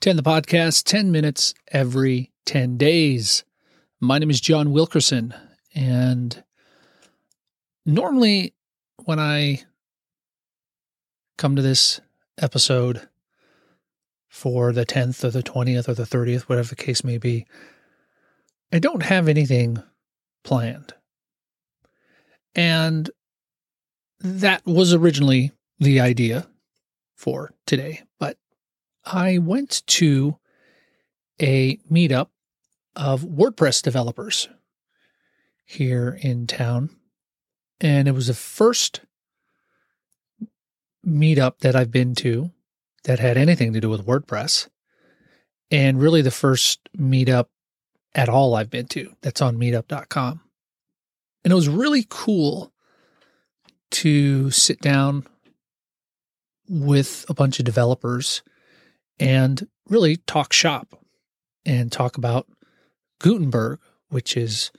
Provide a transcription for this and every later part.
10 the podcast, 10 minutes every 10 days. My name is John Wilkerson, and normally when I come to this episode for the 10th or the 20th or the 30th, whatever the case may be, I don't have anything planned. And that was originally the idea for today, but I went to a meetup of WordPress developers here in town. And it was the first meetup that I've been to that had anything to do with WordPress. And really the first meetup at all I've been to that's on meetup.com. And it was really cool to sit down with a bunch of developers and really talk shop and talk about Gutenberg, which is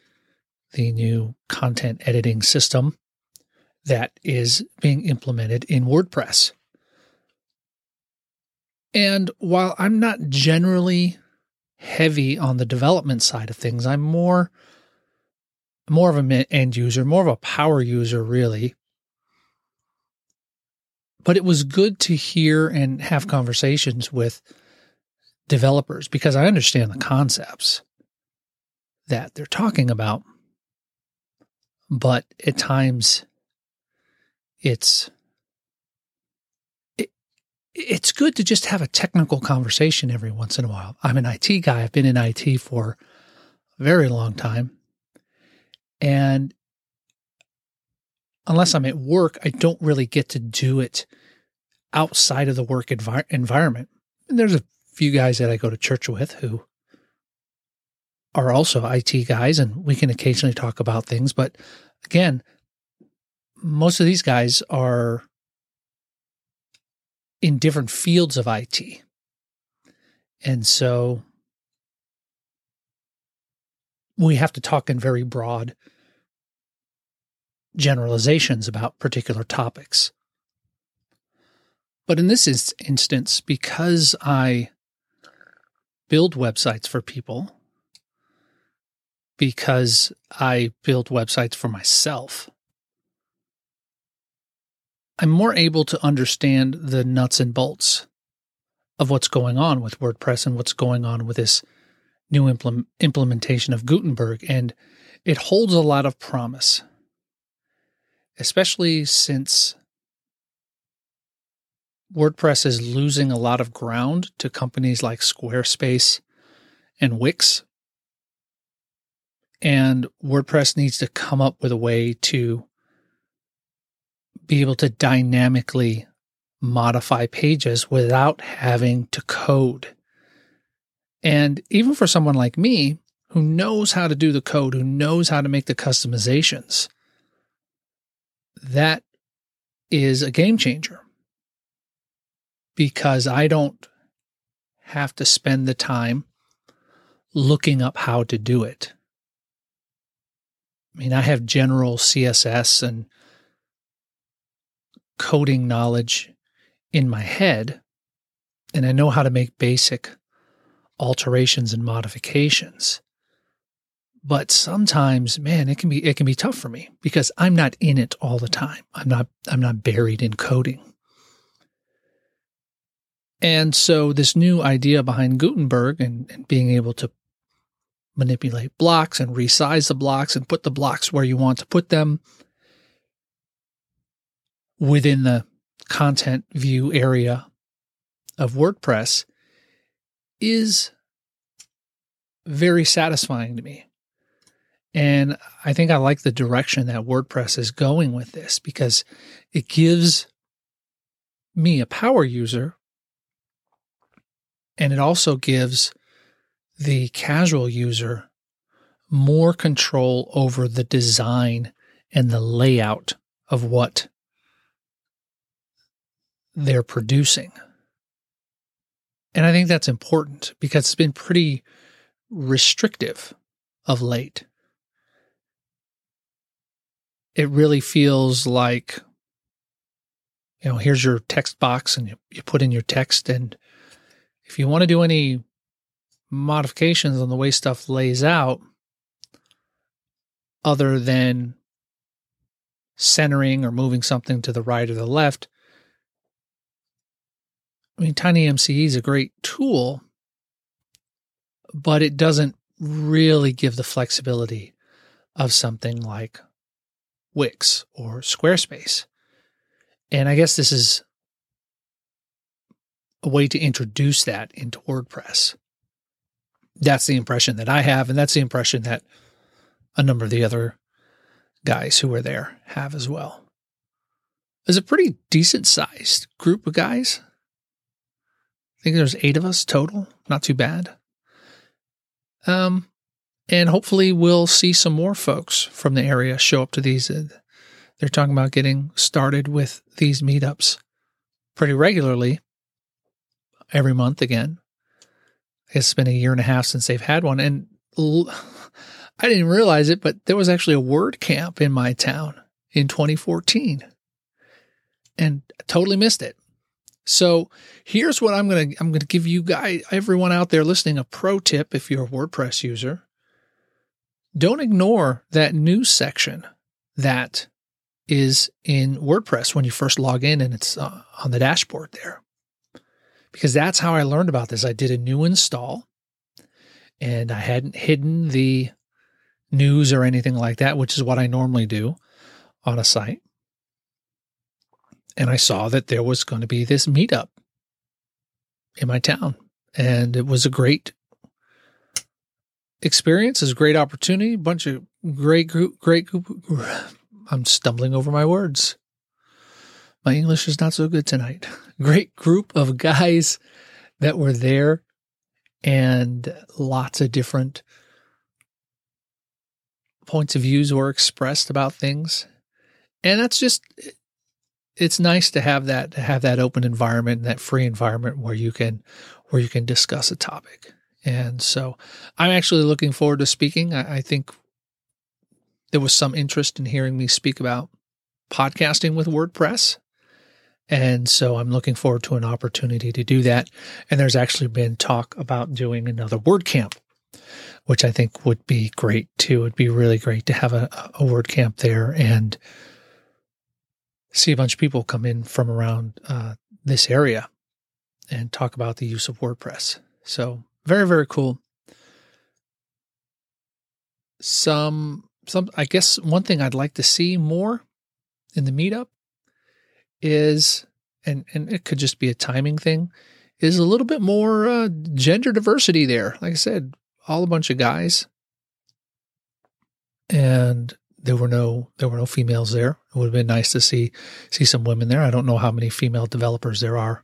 the new content editing system that is being implemented in WordPress. And while I'm not generally heavy on the development side of things, I'm more more of an end user, more of a power user really. But it was good to hear and have conversations with developers because I understand the concepts that they're talking about. But at times it's it, it's good to just have a technical conversation every once in a while. I'm an IT guy. I've been in IT for a very long time. And unless I'm at work, I don't really get to do it outside of the work envi- environment. And there's a few guys that I go to church with who are also IT guys, and we can occasionally talk about things. But again, most of these guys are in different fields of IT. And so we have to talk in very broad generalizations about particular topics. But in this instance, because I build websites for people, because I build websites for myself, I'm more able to understand the nuts and bolts of what's going on with WordPress and what's going on with this new implement, implementation of Gutenberg. And it holds a lot of promise, especially since WordPress is losing a lot of ground to companies like Squarespace and Wix. And WordPress needs to come up with a way to be able to dynamically modify pages without having to code. And even for someone like me who knows how to do the code, who knows how to make the customizations, that is a game changer because I don't have to spend the time looking up how to do it. I mean, I have general CSS and coding knowledge in my head, and I know how to make basic alterations and modifications. But sometimes, man, it can be it can be tough for me because I'm not in it all the time. I'm not I'm not buried in coding. And so this new idea behind Gutenberg and, and being able to manipulate blocks and resize the blocks and put the blocks where you want to put them within the content view area of WordPress is very satisfying to me. And I think I like the direction that WordPress is going with this because it gives me, a power user, and it also gives the casual user more control over the design and the layout of what they're producing. And I think that's important because it's been pretty restrictive of late. It really feels like, you know, here's your text box and you, you put in your text and if you want to do any modifications on the way stuff lays out, other than centering or moving something to the right or the left, I mean, TinyMCE is a great tool, but it doesn't really give the flexibility of something like Wix or Squarespace. And I guess this is a way to introduce that into WordPress. That's the impression that I have, and that's the impression that a number of the other guys who were there have as well. It's a pretty decent sized group of guys. I think there's eight of us total, not too bad. Um, and hopefully we'll see some more folks from the area show up to these. They're talking about getting started with these meetups pretty regularly every month again. It's been a year and a half since they've had one. And I didn't realize it, but there was actually a WordCamp in my town in 2014 and totally missed it. So here's what I'm going to I'm going to give you guys everyone out there listening a pro tip if you're a WordPress user. Don't ignore that news section that is in WordPress when you first log in and it's uh, on the dashboard there. Because that's how I learned about this. I did a new install and I hadn't hidden the news or anything like that, which is what I normally do on a site. And I saw that there was going to be this meetup in my town. And it was a great experience, it was a great opportunity, a bunch of great group, great group. I'm stumbling over my words. My English is not so good tonight. Great group of guys that were there and lots of different points of views were expressed about things. And that's just it's nice to have that to have that open environment and that free environment where you can where you can discuss a topic. And so I'm actually looking forward to speaking. I, I think there was some interest in hearing me speak about podcasting with WordPress. And so I'm looking forward to an opportunity to do that. And there's actually been talk about doing another WordCamp which I think would be great too. It'd be really great to have a, a WordCamp there and see a bunch of people come in from around uh, this area and talk about the use of WordPress. So very, very cool. Some, some, I guess one thing I'd like to see more in the meetup is, and, and it could just be a timing thing, is a little bit more uh, gender diversity there. Like I said, all a bunch of guys, and there were no there were no females there. It would have been nice to see see some women there. I don't know how many female developers there are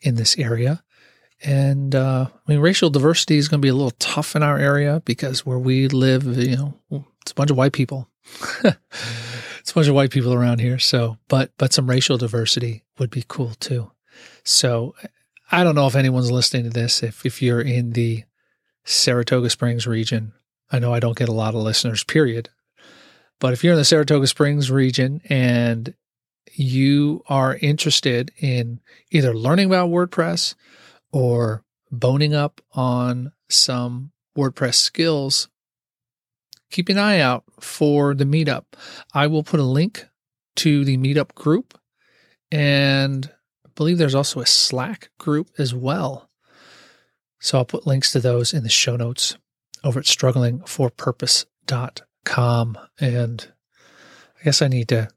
in this area. And uh, I mean, racial diversity is going to be a little tough in our area because where we live, you know, it's a bunch of white people. it's a bunch of white people around here. So, but but some racial diversity would be cool too. So, I don't know if anyone's listening to this. If if you're in the Saratoga Springs region. I know I don't get a lot of listeners, period. But if you're in the Saratoga Springs region and you are interested in either learning about WordPress or boning up on some WordPress skills, keep an eye out for the meetup. I will put a link to the meetup group and I believe there's also a Slack group as well. So I'll put links to those in the show notes over at strugglingforpurpose.com. And I guess I need to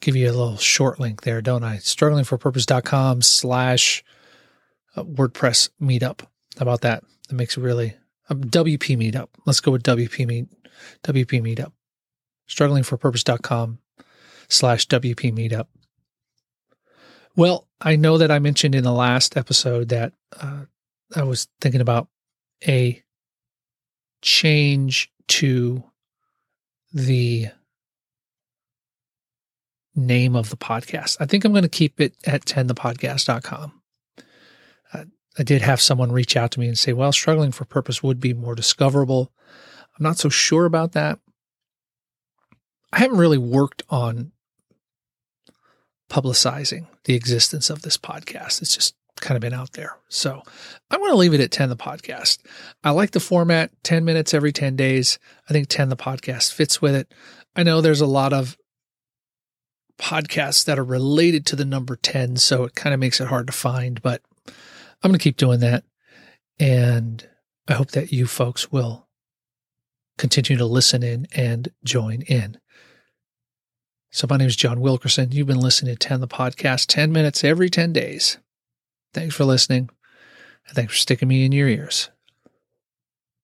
give you a little short link there, don't I? Strugglingforpurpose.com slash uh, WordPress meetup. How about that? That makes it really um, WP meetup. Let's go with WP meet WP meetup. Strugglingforpurpose.com slash WP meetup. Well, I know that I mentioned in the last episode that uh, I was thinking about a change to the name of the podcast. I think I'm going to keep it at 10thepodcast.com. I did have someone reach out to me and say, well, struggling for purpose would be more discoverable. I'm not so sure about that. I haven't really worked on publicizing the existence of this podcast. It's just kind of been out there. So I'm going to leave it at 10 the podcast. I like the format 10 minutes every 10 days. I think 10 the podcast fits with it. I know there's a lot of podcasts that are related to the number 10, so it kind of makes it hard to find, but I'm going to keep doing that. And I hope that you folks will continue to listen in and join in. So, my name is John Wilkerson. You've been listening to 10 the podcast, 10 minutes every 10 days. Thanks for listening, and thanks for sticking me in your ears.